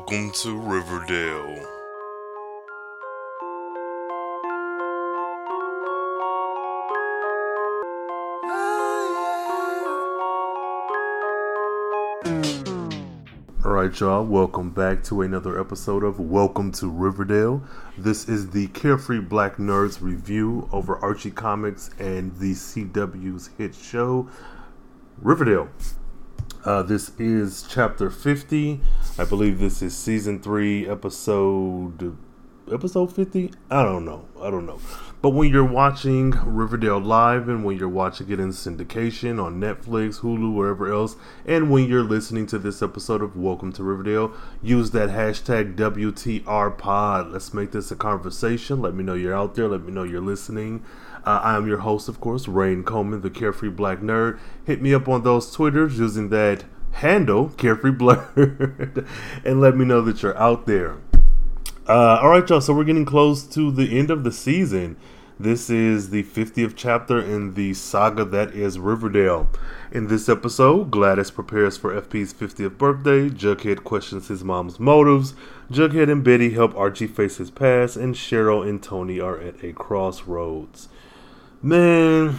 Welcome to Riverdale. Alright, y'all, welcome back to another episode of Welcome to Riverdale. This is the Carefree Black Nerds review over Archie Comics and the CW's hit show, Riverdale. Uh, this is chapter 50. I believe this is season 3, episode. Episode 50? I don't know. I don't know. But when you're watching Riverdale live and when you're watching it in syndication on Netflix, Hulu, wherever else, and when you're listening to this episode of Welcome to Riverdale, use that hashtag WTRPod. Let's make this a conversation. Let me know you're out there. Let me know you're listening. Uh, I am your host, of course, Rain Coleman, the Carefree Black Nerd. Hit me up on those Twitters using that handle, Carefree Blerd, and let me know that you're out there. Uh, all right, y'all. So we're getting close to the end of the season. This is the 50th chapter in the saga that is Riverdale. In this episode, Gladys prepares for FP's 50th birthday. Jughead questions his mom's motives. Jughead and Betty help Archie face his past, and Cheryl and Tony are at a crossroads. Man,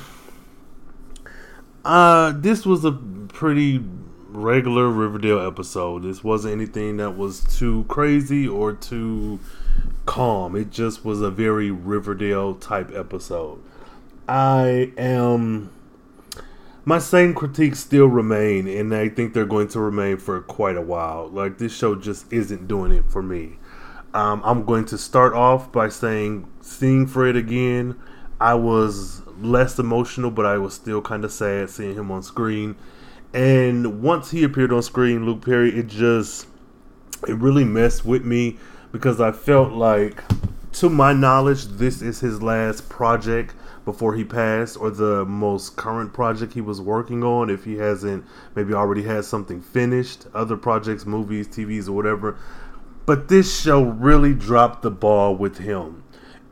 uh, this was a pretty regular Riverdale episode. This wasn't anything that was too crazy or too calm. It just was a very Riverdale type episode. I am. My same critiques still remain, and I think they're going to remain for quite a while. Like, this show just isn't doing it for me. Um, I'm going to start off by saying, seeing Fred again, I was less emotional, but I was still kind of sad seeing him on screen. And once he appeared on screen, Luke Perry, it just it really messed with me because I felt like, to my knowledge, this is his last project before he passed, or the most current project he was working on. If he hasn't maybe already had something finished, other projects, movies, TVs, or whatever. But this show really dropped the ball with him.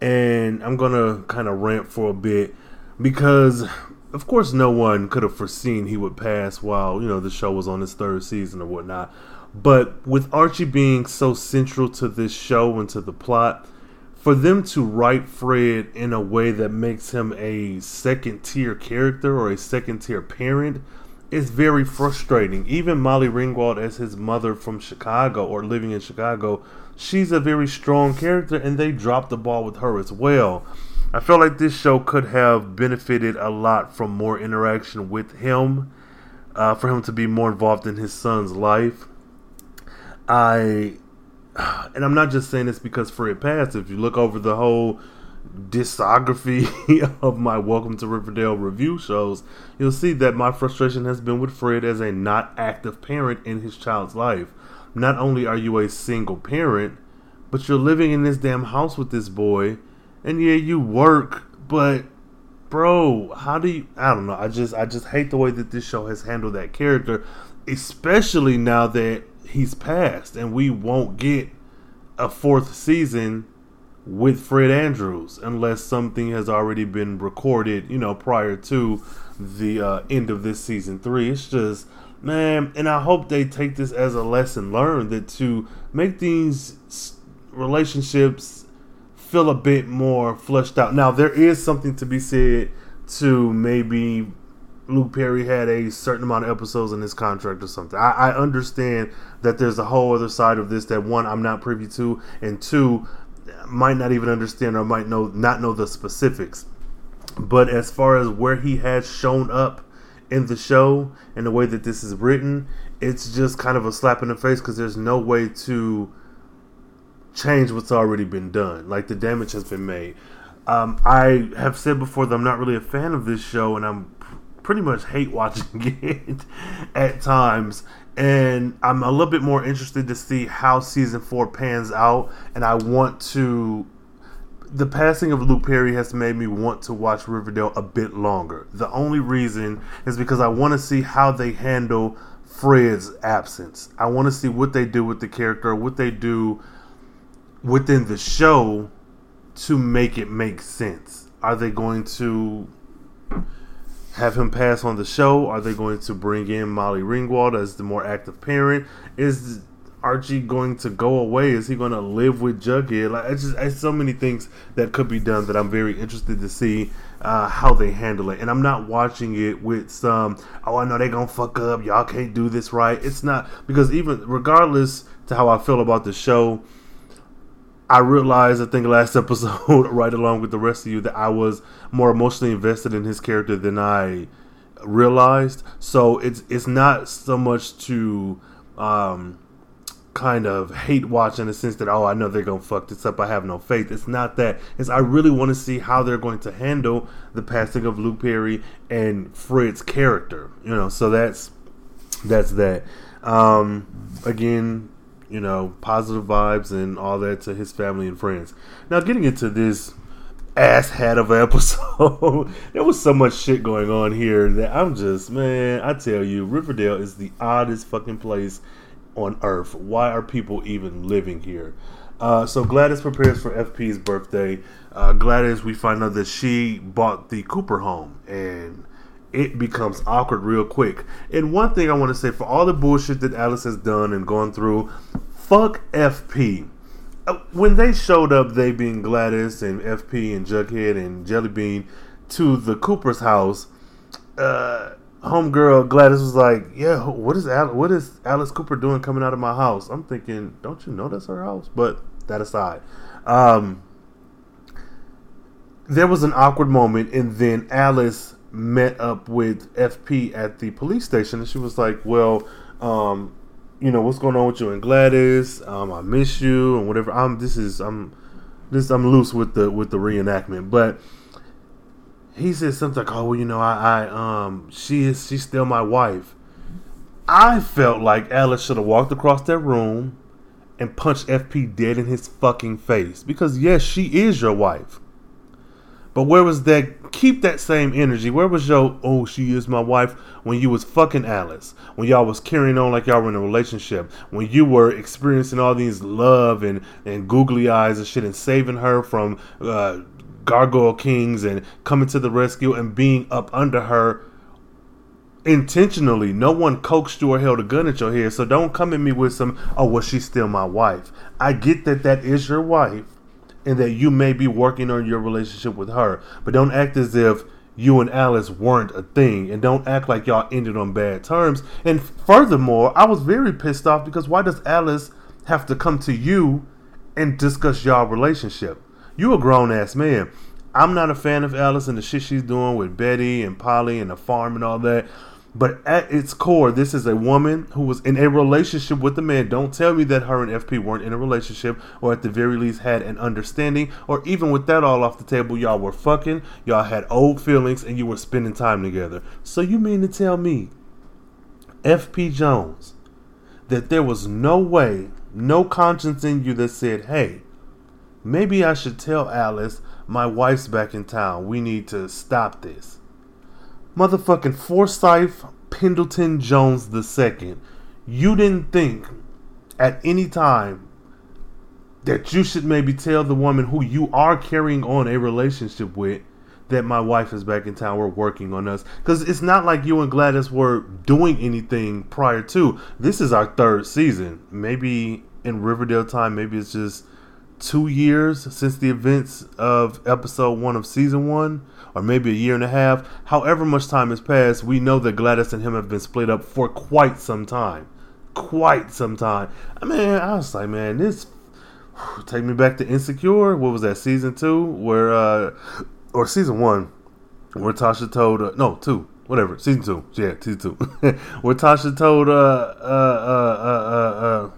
And I'm gonna kind of rant for a bit because of course no one could have foreseen he would pass while you know the show was on its third season or whatnot. But with archie being so central to this show and to the plot for them to write fred in a way that makes him a second tier character or a second tier parent is very frustrating. Even molly ringwald as his mother from chicago or living in chicago she's a very strong character and they dropped the ball with her as well I felt like this show could have benefited a lot from more interaction with him, uh, for him to be more involved in his son's life. I, and I'm not just saying this because Fred passed. If you look over the whole discography of my Welcome to Riverdale review shows, you'll see that my frustration has been with Fred as a not active parent in his child's life. Not only are you a single parent, but you're living in this damn house with this boy and yeah, you work, but bro, how do you? I don't know. I just I just hate the way that this show has handled that character, especially now that he's passed and we won't get a fourth season with Fred Andrews unless something has already been recorded, you know, prior to the uh, end of this season three. It's just man, and I hope they take this as a lesson learned that to make these relationships feel a bit more fleshed out. Now there is something to be said to maybe Luke Perry had a certain amount of episodes in his contract or something. I, I, understand that there's a whole other side of this that one I'm not privy to, and two might not even understand or might know not know the specifics. But as far as where he has shown up in the show and the way that this is written, it's just kind of a slap in the face because there's no way to change what's already been done. Like the damage has been made. Um, I have said before that I'm not really a fan of this show, and I'm pretty much hate watching it at times. And I'm a little bit more interested to see how season four pans out. And I want to. The passing of Luke Perry has made me want to watch Riverdale a bit longer. The only reason is because I want to see how they handle Fred's absence. I want to see what they do with the character, what they do within the show to make it make sense? Are they going to have him pass on the show? Are they going to bring in Molly Ringwald as the more active parent? Is Archie going to go away? Is he going to live with Jughead? Like, it's just it's so many things that could be done that I'm very interested to see uh, how they handle it. And I'm not watching it with some, oh, I know they're gonna fuck up. Y'all can't do this right. It's not because even regardless to how I feel about the show, I realized I think last episode, right along with the rest of you, that I was more emotionally invested in his character than I realized. So it's it's not so much to um, kind of hate watch in the sense that oh I know they're gonna fuck this up I have no faith. It's not that. It's I really want to see how they're going to handle the passing of Luke Perry and Fred's character you know so that's that's that. Um, again you know positive vibes and all that to his family and friends now getting into this ass hat of an episode there was so much shit going on here that I'm just man I tell you Riverdale is the oddest fucking place on Earth? Why are people even living here? Uh, so Gladys prepares for FP's birthday. Uh, Gladys, we find out that she bought the Cooper home, and it becomes awkward real quick. And one thing I want to say for all the bullshit that Alice has done and gone through, fuck FP. Uh, when they showed up, they being Gladys and FP and Jughead and Jellybean to the Cooper's house, uh, homegirl Gladys was like, "Yeah, what is Al- what is Alice Cooper doing coming out of my house?" I'm thinking, "Don't you know that's her house?" But that aside, um, there was an awkward moment, and then Alice met up with FP at the police station, and she was like, "Well, um, you know what's going on with you and Gladys? Um, I miss you and whatever. I'm this is I'm this I'm loose with the with the reenactment, but." he said something like, "Oh, well, you know, I, I, um, she is, she's still my wife." I felt like Alice should have walked across that room and punched FP dead in his fucking face because yes, she is your wife. But where was that? Keep that same energy. Where was your "Oh, she is my wife" when you was fucking Alice? When y'all was carrying on like y'all were in a relationship? When you were experiencing all these love and and googly eyes and shit and saving her from uh, gargoyle kings and coming to the rescue and being up under her intentionally. No one coaxed you or held a gun at your head. So don't come at me with some, oh, well, she's still my wife. I get that that is your wife and that you may be working on your relationship with her. But don't act as if you and Alice weren't a thing. And don't act like y'all ended on bad terms. And furthermore, I was very pissed off because why does Alice have to come to you and discuss y'all relationship? You a grown ass man. I'm not a fan of Alice and the shit she's doing with Betty and Polly and the farm and all that. But at its core, this is a woman who was in a relationship with a man. Don't tell me that her and FP weren't in a relationship, or at the very least had an understanding, or even with that all off the table, y'all were fucking, y'all had old feelings, and you were spending time together. So you mean to tell me, FP Jones, that there was no way, no conscience in you that said, hey, Maybe I should tell Alice my wife's back in town. We need to stop this. Motherfucking Forsyth Pendleton Jones II. You didn't think at any time that you should maybe tell the woman who you are carrying on a relationship with that my wife is back in town. We're working on us. Because it's not like you and Gladys were doing anything prior to. This is our third season. Maybe in Riverdale time, maybe it's just two years since the events of episode one of season one, or maybe a year and a half. However much time has passed, we know that Gladys and him have been split up for quite some time. Quite some time. I mean, I was like, man, this take me back to Insecure. What was that season two? Where uh, or season one, where Tasha told uh, no two. Whatever, season two, yeah, season two, where Tasha told uh, uh, uh, uh, uh,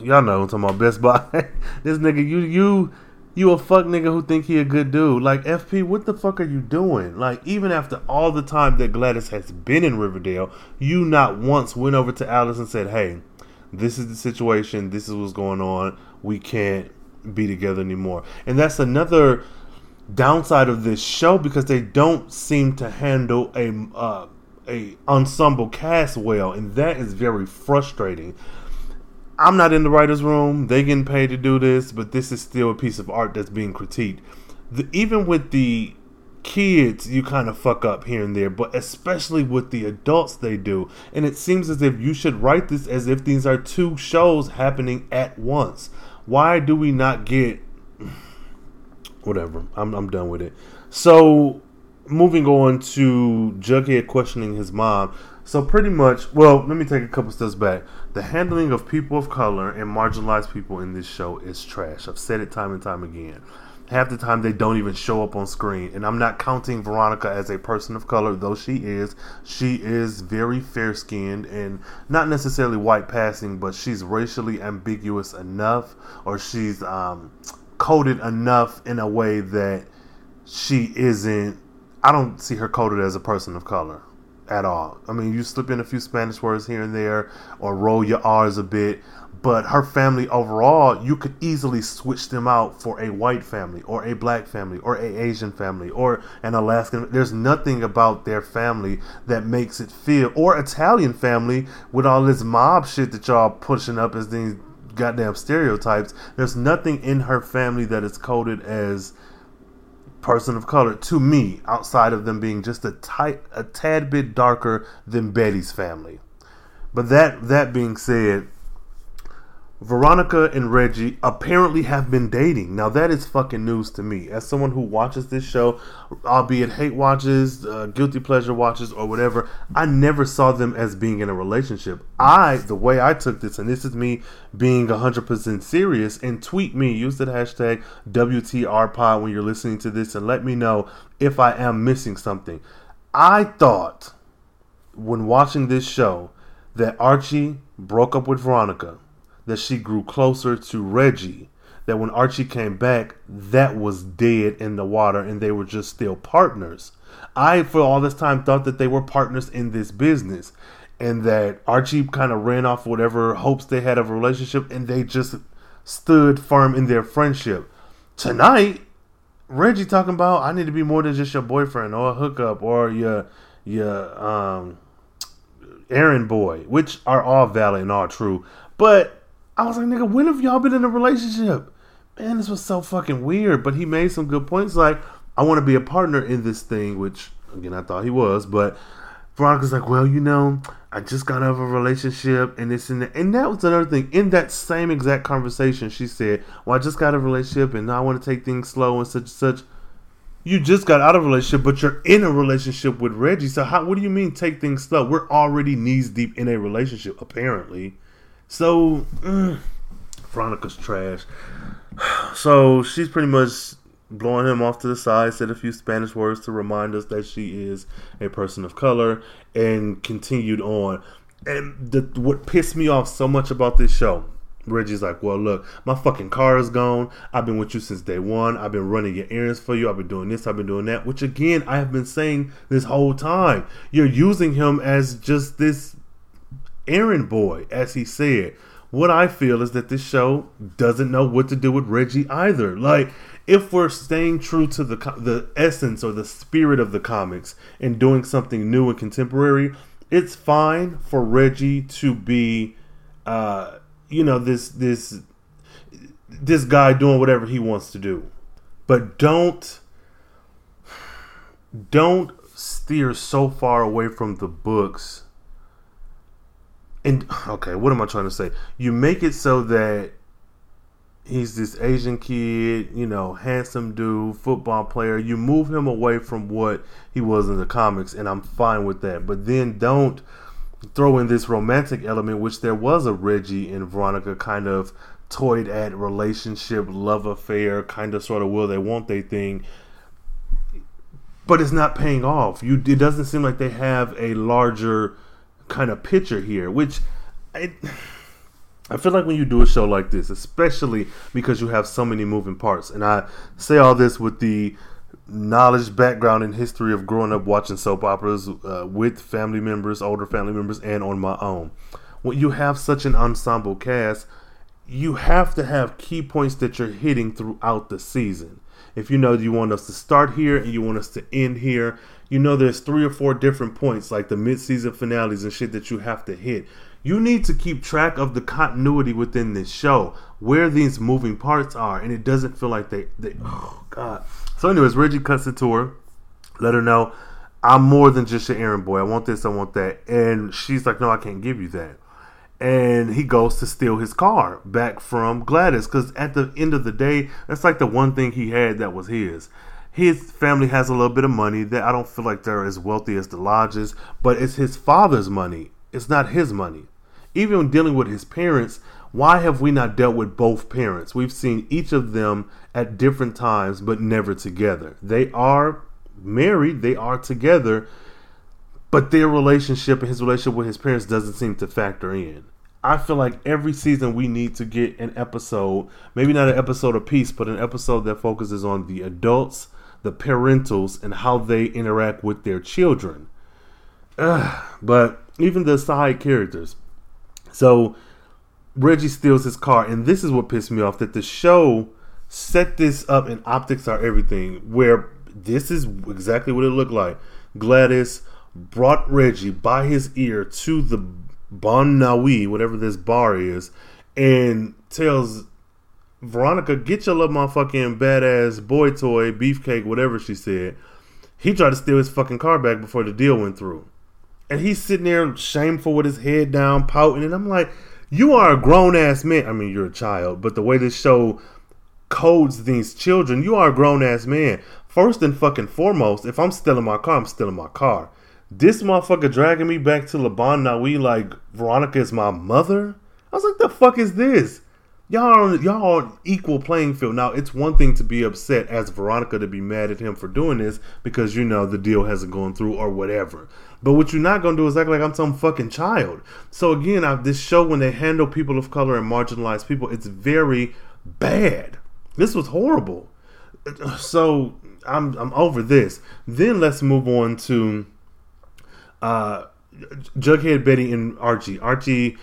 y'all know I'm talking about Best Buy. this nigga, you you you a fuck nigga who think he a good dude. Like FP, what the fuck are you doing? Like even after all the time that Gladys has been in Riverdale, you not once went over to Alice and said, "Hey, this is the situation. This is what's going on. We can't be together anymore." And that's another downside of this show because they don't seem to handle a uh, a ensemble cast well, and that is very frustrating I'm not in the writer's room. They getting paid to do this, but this is still a piece of art that's being critiqued. The, even with the kids you kind of fuck up here and there, but especially with the adults they do. And it seems as if you should write this as if these are two shows happening at once. Why do we not get whatever? I'm I'm done with it. So moving on to Jughead questioning his mom. So pretty much, well, let me take a couple steps back. The handling of people of color and marginalized people in this show is trash. I've said it time and time again half the time they don't even show up on screen. And I'm not counting Veronica as a person of color, though she is. She is very fair skinned and not necessarily white passing, but she's racially ambiguous enough, or she's um, coded enough in a way that she isn't. I don't see her coded as a person of color at all. I mean, you slip in a few Spanish words here and there, or roll your R's a bit, but her family overall, you could easily switch them out for a white family or a black family or a Asian family or an Alaskan. There's nothing about their family that makes it feel or Italian family with all this mob shit that y'all pushing up as these goddamn stereotypes. There's nothing in her family that is coded as person of color to me outside of them being just a tight a tad bit darker than Betty's family. But that that being said, Veronica and Reggie apparently have been dating. Now that is fucking news to me. As someone who watches this show, albeit hate watches, uh, guilty pleasure watches, or whatever, I never saw them as being in a relationship. I, the way I took this, and this is me being 100% serious, and tweet me, use the hashtag WTRPod when you're listening to this, and let me know if I am missing something. I thought when watching this show that Archie broke up with Veronica that she grew closer to Reggie. That when Archie came back, that was dead in the water and they were just still partners. I, for all this time, thought that they were partners in this business and that Archie kind of ran off whatever hopes they had of a relationship and they just stood firm in their friendship. Tonight, Reggie talking about I need to be more than just your boyfriend or a hookup or your your um errand boy, which are all valid and all true. But I was like, nigga, when have y'all been in a relationship? Man, this was so fucking weird. But he made some good points. Like, I want to be a partner in this thing, which again I thought he was, but Veronica's like, well, you know, I just got out of a relationship and this and that. And that was another thing. In that same exact conversation, she said, Well, I just got out of a relationship and now I want to take things slow and such and such. You just got out of a relationship, but you're in a relationship with Reggie. So how what do you mean take things slow? We're already knees deep in a relationship, apparently. So, mm, Veronica's trash. So she's pretty much blowing him off to the side, said a few Spanish words to remind us that she is a person of color, and continued on. And the, what pissed me off so much about this show, Reggie's like, Well, look, my fucking car is gone. I've been with you since day one. I've been running your errands for you. I've been doing this. I've been doing that. Which, again, I have been saying this whole time. You're using him as just this errand boy, as he said. What I feel is that this show doesn't know what to do with Reggie either. Like, if we're staying true to the the essence or the spirit of the comics and doing something new and contemporary, it's fine for Reggie to be, uh, you know, this this this guy doing whatever he wants to do, but don't don't steer so far away from the books and okay, what am I trying to say? You make it so that he's this Asian kid, you know, handsome dude, football player. You move him away from what he was in the comics, and I'm fine with that. But then don't throw in this romantic element, which there was a Reggie and Veronica kind of toyed at relationship, love affair, kind of sort of will they won't they thing. But it's not paying off. You it doesn't seem like they have a larger kind of picture here, which I, I feel like when you do a show like this, especially because you have so many moving parts, and I say all this with the knowledge, background, and history of growing up watching soap operas uh, with family members, older family members, and on my own. When you have such an ensemble cast, you have to have key points that you're hitting throughout the season. If you know you want us to start here and you want us to end here, you know there's three or four different points like the mid-season finales and shit that you have to hit you need to keep track of the continuity within this show where these moving parts are and it doesn't feel like they, they oh god so anyways reggie cuts it to her Let her know I'm more than just your errand boy. I want this, I want that. And she's like, No, I can't give you that. And he goes to steal his car back from Gladys because at the end of the day, that's like the one thing he had that was his. His family has a little bit of money that I don't feel like they're as wealthy as the Lodges, but it's his father's money. It's not his money. Even dealing with his parents, why have we not dealt with both parents? We've seen each of them at different times, but never together. They are married, they are together, but their relationship and his relationship with his parents doesn't seem to factor in. I feel like every season we need to get an episode, maybe not an episode peace, but an episode that focuses on the adults, the parentals, and how they interact with their children. Ugh, but even the side characters. So Reggie steals his car, and this is what pissed me off that the show set this up, and optics are everything. Where this is exactly what it looked like. Gladys brought Reggie by his ear to the Bonne Nuit, whatever this bar is, and tells Veronica, get your little motherfucking badass boy toy, beefcake, whatever she said. He tried to steal his fucking car back before the deal went through. And he's sitting there shameful with his head down, pouting. And I'm like, you are a grown ass man. I mean, you're a child, but the way this show codes these children, you are a grown ass man. First and fucking foremost, if I'm stealing my car, I'm stealing my car. This motherfucker dragging me back to La Bonne Nuit like Veronica is my mother. I was like, the fuck is this? Y'all y'all on equal playing field. Now it's one thing to be upset as Veronica to be mad at him for doing this because you know the deal hasn't gone through or whatever. But what you're not gonna do is act like I'm some fucking child. So again, I, this show when they handle people of color and marginalized people, it's very bad. This was horrible. So I'm I'm over this. Then let's move on to uh, Jughead, Betty, and Archie. Archie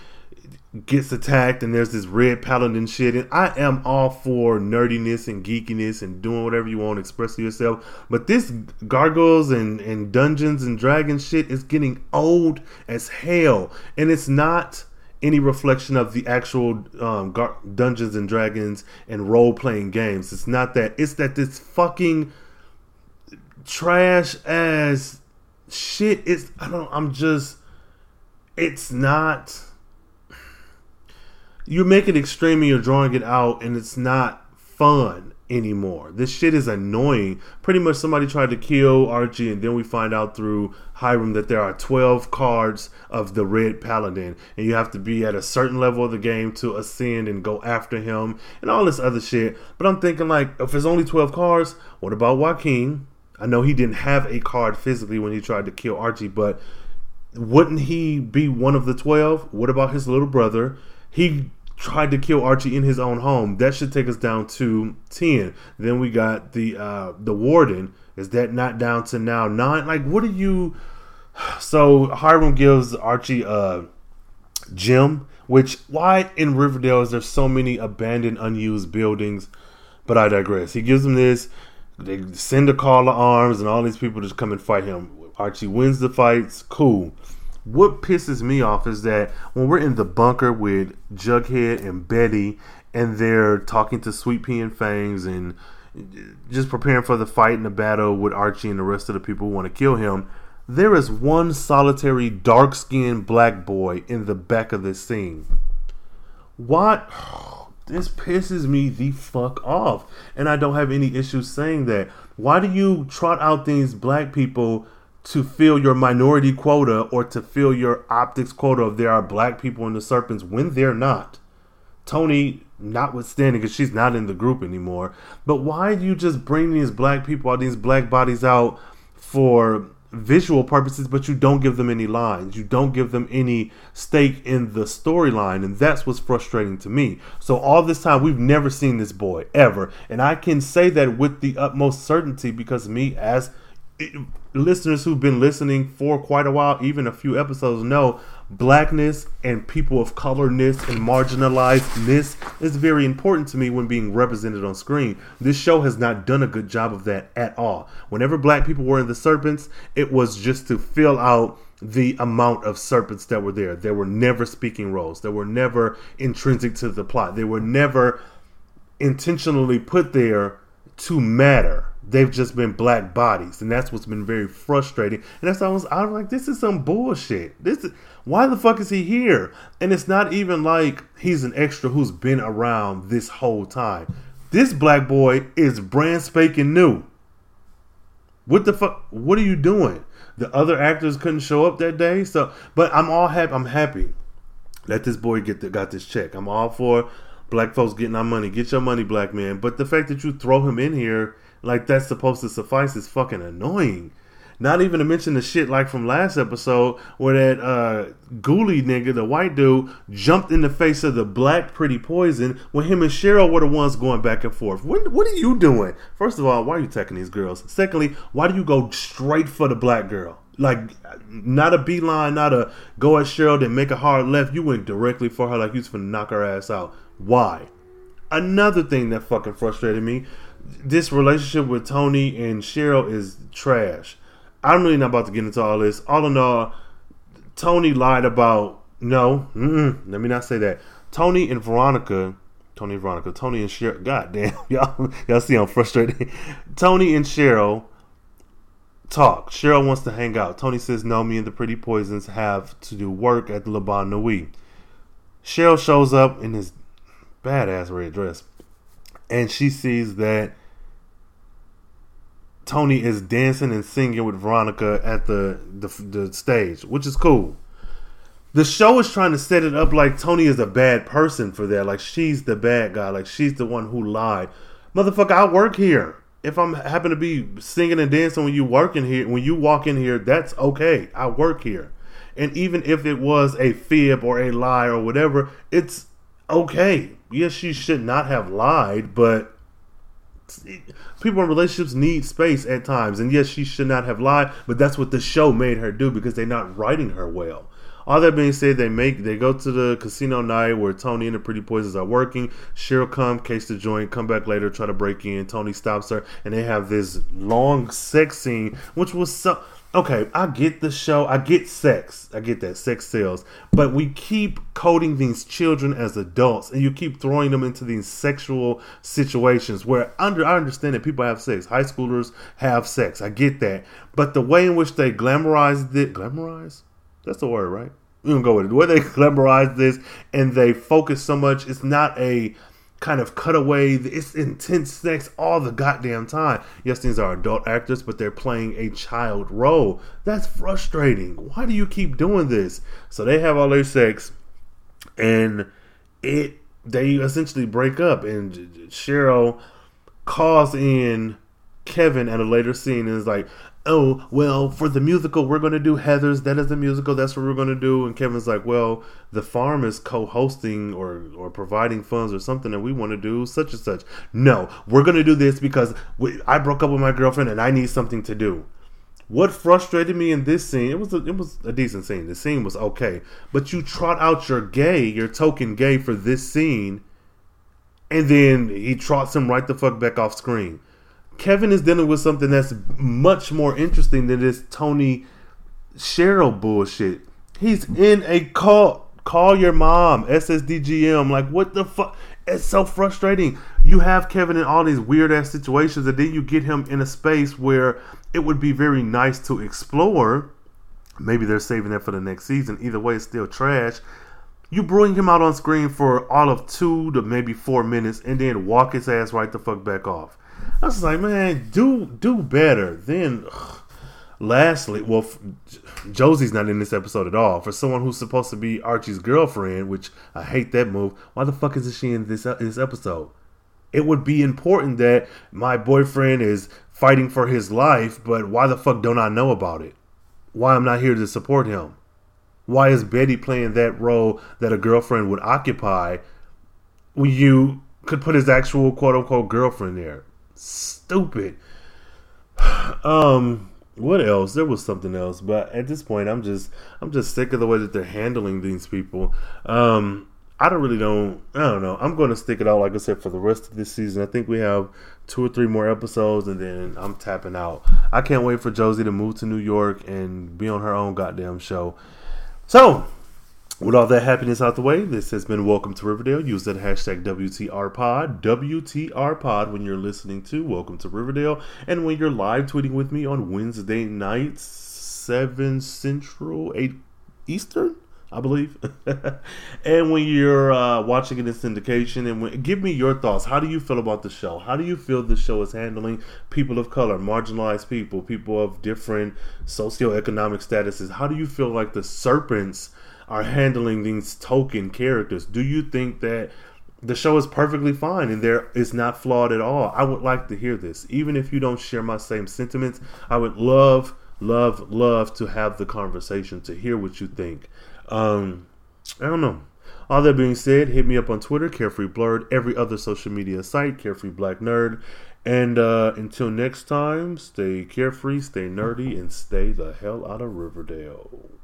gets attacked, and there's this red paladin shit. And I am all for nerdiness and geekiness and doing whatever you want, to expressing yourself. But this gargoyles and and dungeons and dragons shit is getting old as hell, and it's not any reflection of the actual um, Gar- Dungeons and Dragons and role playing games. It's not that. It's that this fucking trash ass shit is. I don't. I'm just. It's not. You make it extreme and you're drawing it out, and it's not fun anymore. This shit is annoying. Pretty much somebody tried to kill Archie, and then we find out through Hiram that there are 12 cards of the Red Paladin, and you have to be at a certain level of the game to ascend and go after him, and all this other shit. But I'm thinking, like, if there's only 12 cards, what about Joaquin? I know he didn't have a card physically when he tried to kill Archie, but wouldn't he be one of the 12? What about his little brother? He tried to kill Archie in his own home. That should take us down to ten. Then we got the uh, the warden. Is that not down to now nine? Like, what are you? So Hiram gives Archie a gym. Which why in Riverdale is there so many abandoned, unused buildings? But I digress. He gives him this. They send a call to arms, and all these people just come and fight him. Archie wins the fights. Cool what pisses me off is that when we're in the bunker with Jughead and Betty, and they're talking to Sweet Pea and Fangs and just preparing for the fight and the battle with Archie and the rest of the people who want to kill him, there is one solitary dark skinned black boy in the back of this scene. What? This pisses me the fuck off. And I don't have any issues saying that. Why do you trot out these black people to fill your minority quota or to fill your optics quota if there are black people in the serpents when they're not. Tony, notwithstanding, because she's not in the group anymore. But why do you just bring these black people out, these black bodies out for visual purposes, but you don't give them any lines? You don't give them any stake in the storyline, and that's what's frustrating to me. So, all this time, we've never seen this boy ever. And I can say that with the utmost certainty because me, as eh, listeners who've been listening for quite a while, even a few episodes, know blackness and people of colorness and marginalizedness is very important to me when being represented on screen. This show has not done a good job of that at all. Whenever black people were in the serpents, it was just to fill out the amount of serpents that were there. There were never speaking roles. They were never intrinsic to the plot. They were never intentionally put there to matter They've just been black bodies, and that's what's been very frustrating. And that's why I was, I was like, this is some bullshit. This is why the fuck is he here? And it's not even like he's an extra who's been around this whole time. This black boy is brand spanking new. What the fuck? What are you doing? The other actors couldn't show up that day, so but I'm all happy. I'm happy. Let this boy get the, got this check. I'm all for black folks getting our money. Get your money, black man. But the fact that you throw him in here like that's supposed to suffice is fucking annoying. Not even to mention the shit like from last episode where that uh ghoulie nigga, the white dude, jumped in the face of the black pretty poison when him and Cheryl were the ones going back and forth. What what are you doing? First of all, why are you attacking these girls? Secondly, why do you go straight for the black girl? Like not a beeline, not a go at Cheryl then make a hard left. You went directly for her like you was gonna knock her ass out. Why? Another thing that fucking frustrated me this relationship with Tony and Cheryl is trash. I'm really not about to get into all this. All in all, Tony lied about no. let me not say that. Tony and Veronica, Tony and Veronica, Tony and Cheryl. God damn, y'all, y'all see I'm frustrated. Tony and Cheryl talk. Cheryl wants to hang out. Tony says no. Me and the Pretty Poisons have to do work at the Le Bon Nuit. Cheryl shows up in his badass red dress, and she sees that Tony is dancing and singing with Veronica at the, the the stage, which is cool. The show is trying to set it up like Tony is a bad person for that. Like she's the bad guy. Like she's the one who lied. Motherfucker, I work here. If I'm happen to be singing and dancing when you work in here, when you walk in here, that's okay. I work here. And even if it was a fib or a lie or whatever, it's okay. Yes, she should not have lied, but people in relationships need space at times. And yes, she should not have lied, but that's what the show made her do because they're not writing her well. All that being said, they make they go to the casino night where Tony and the Pretty Poisons are working. Cheryl come, case the joint, come back later, try to break in. Tony stops her, and they have this long sex scene, which was so okay, I get the show, I get sex, I get that sex sells, but we keep coding these children as adults, and you keep throwing them into these sexual situations where under I understand that people have sex, high schoolers have sex, I get that, but the way in which they glamorize it, glamorize, that's the word, right? We don't go with it. The way they glamorize this and they focus so much, it's not a kind of cut away. It's intense sex all the goddamn time. Yes, these are adult actors, but they're playing a child role. That's frustrating. Why do you keep doing this? So they have all their sex, and it they essentially break up, and Cheryl calls in Kevin at a later scene and is like, oh, well, for the musical, we're going to do Heathers. That is the musical. That's what we're going to do. And Kevin's like, well, the farm is co hosting or, or providing funds or something that we want to do, such and such. No, we're going to do this because we, I broke up with my girlfriend and I need something to do. What frustrated me in this scene, it was a, it was a decent scene. The scene was okay, but you trot out your gay, your token gay for this scene, and then he trots him right the fuck back off screen. Kevin is dealing with something that's much more interesting than this Tony Cheryl bullshit. He's in a cult. Call your mom, SSDGM. Like, what the fuck? It's so frustrating. You have Kevin in all these weird ass situations, and then you get him in a space where it would be very nice to explore. Maybe they're saving that for the next season. Either way, it's still trash. You bring him out on screen for all of two to maybe four minutes, and then walk his ass right the fuck back off. I was like, man, do do better. Then, ugh, lastly, well, Josie's not in this episode at all. For someone who's supposed to be Archie's girlfriend, which I hate that move. Why the fuck is she in this in this episode? It would be important that my boyfriend is fighting for his life, but why the fuck don't I know about it? Why I'm not here to support him? Why is Betty playing that role that a girlfriend would occupy when you could put his actual quote unquote girlfriend there? Stupid. Um, what else? There was something else, but at this point, I'm just I'm just sick of the way that they're handling these people. Um, I don't really don't I don't know. I'm going to stick it out like I said for the rest of this season. I think we have two or three more episodes, and then I'm tapping out. I can't wait for Josie to move to New York and be on her own goddamn show. So with all that happiness out the way, this has been Welcome to Riverdale. Use that hashtag WTRPod, WTRPod when you're listening to Welcome to Riverdale, and when you're live tweeting with me on Wednesday nights, 7 Central, 8 Eastern. I believe. and when you're uh, watching it in syndication, and when, give me your thoughts. How do you feel about the show? How do you feel the show is handling people of color, marginalized people, people of different socioeconomic statuses? How do you feel like the serpents are handling these token characters? Do you think that the show is perfectly fine and there is not flawed at all? I would like to hear this. Even if you don't share my same sentiments, I would love, love, love to have the conversation to hear what you think. Um, I don't know. All that being said, hit me up on Twitter, Carefree Blerd, every other social media site, Carefree Black Nerd. And uh, until next time, stay carefree, stay nerdy, and stay the hell out of Riverdale.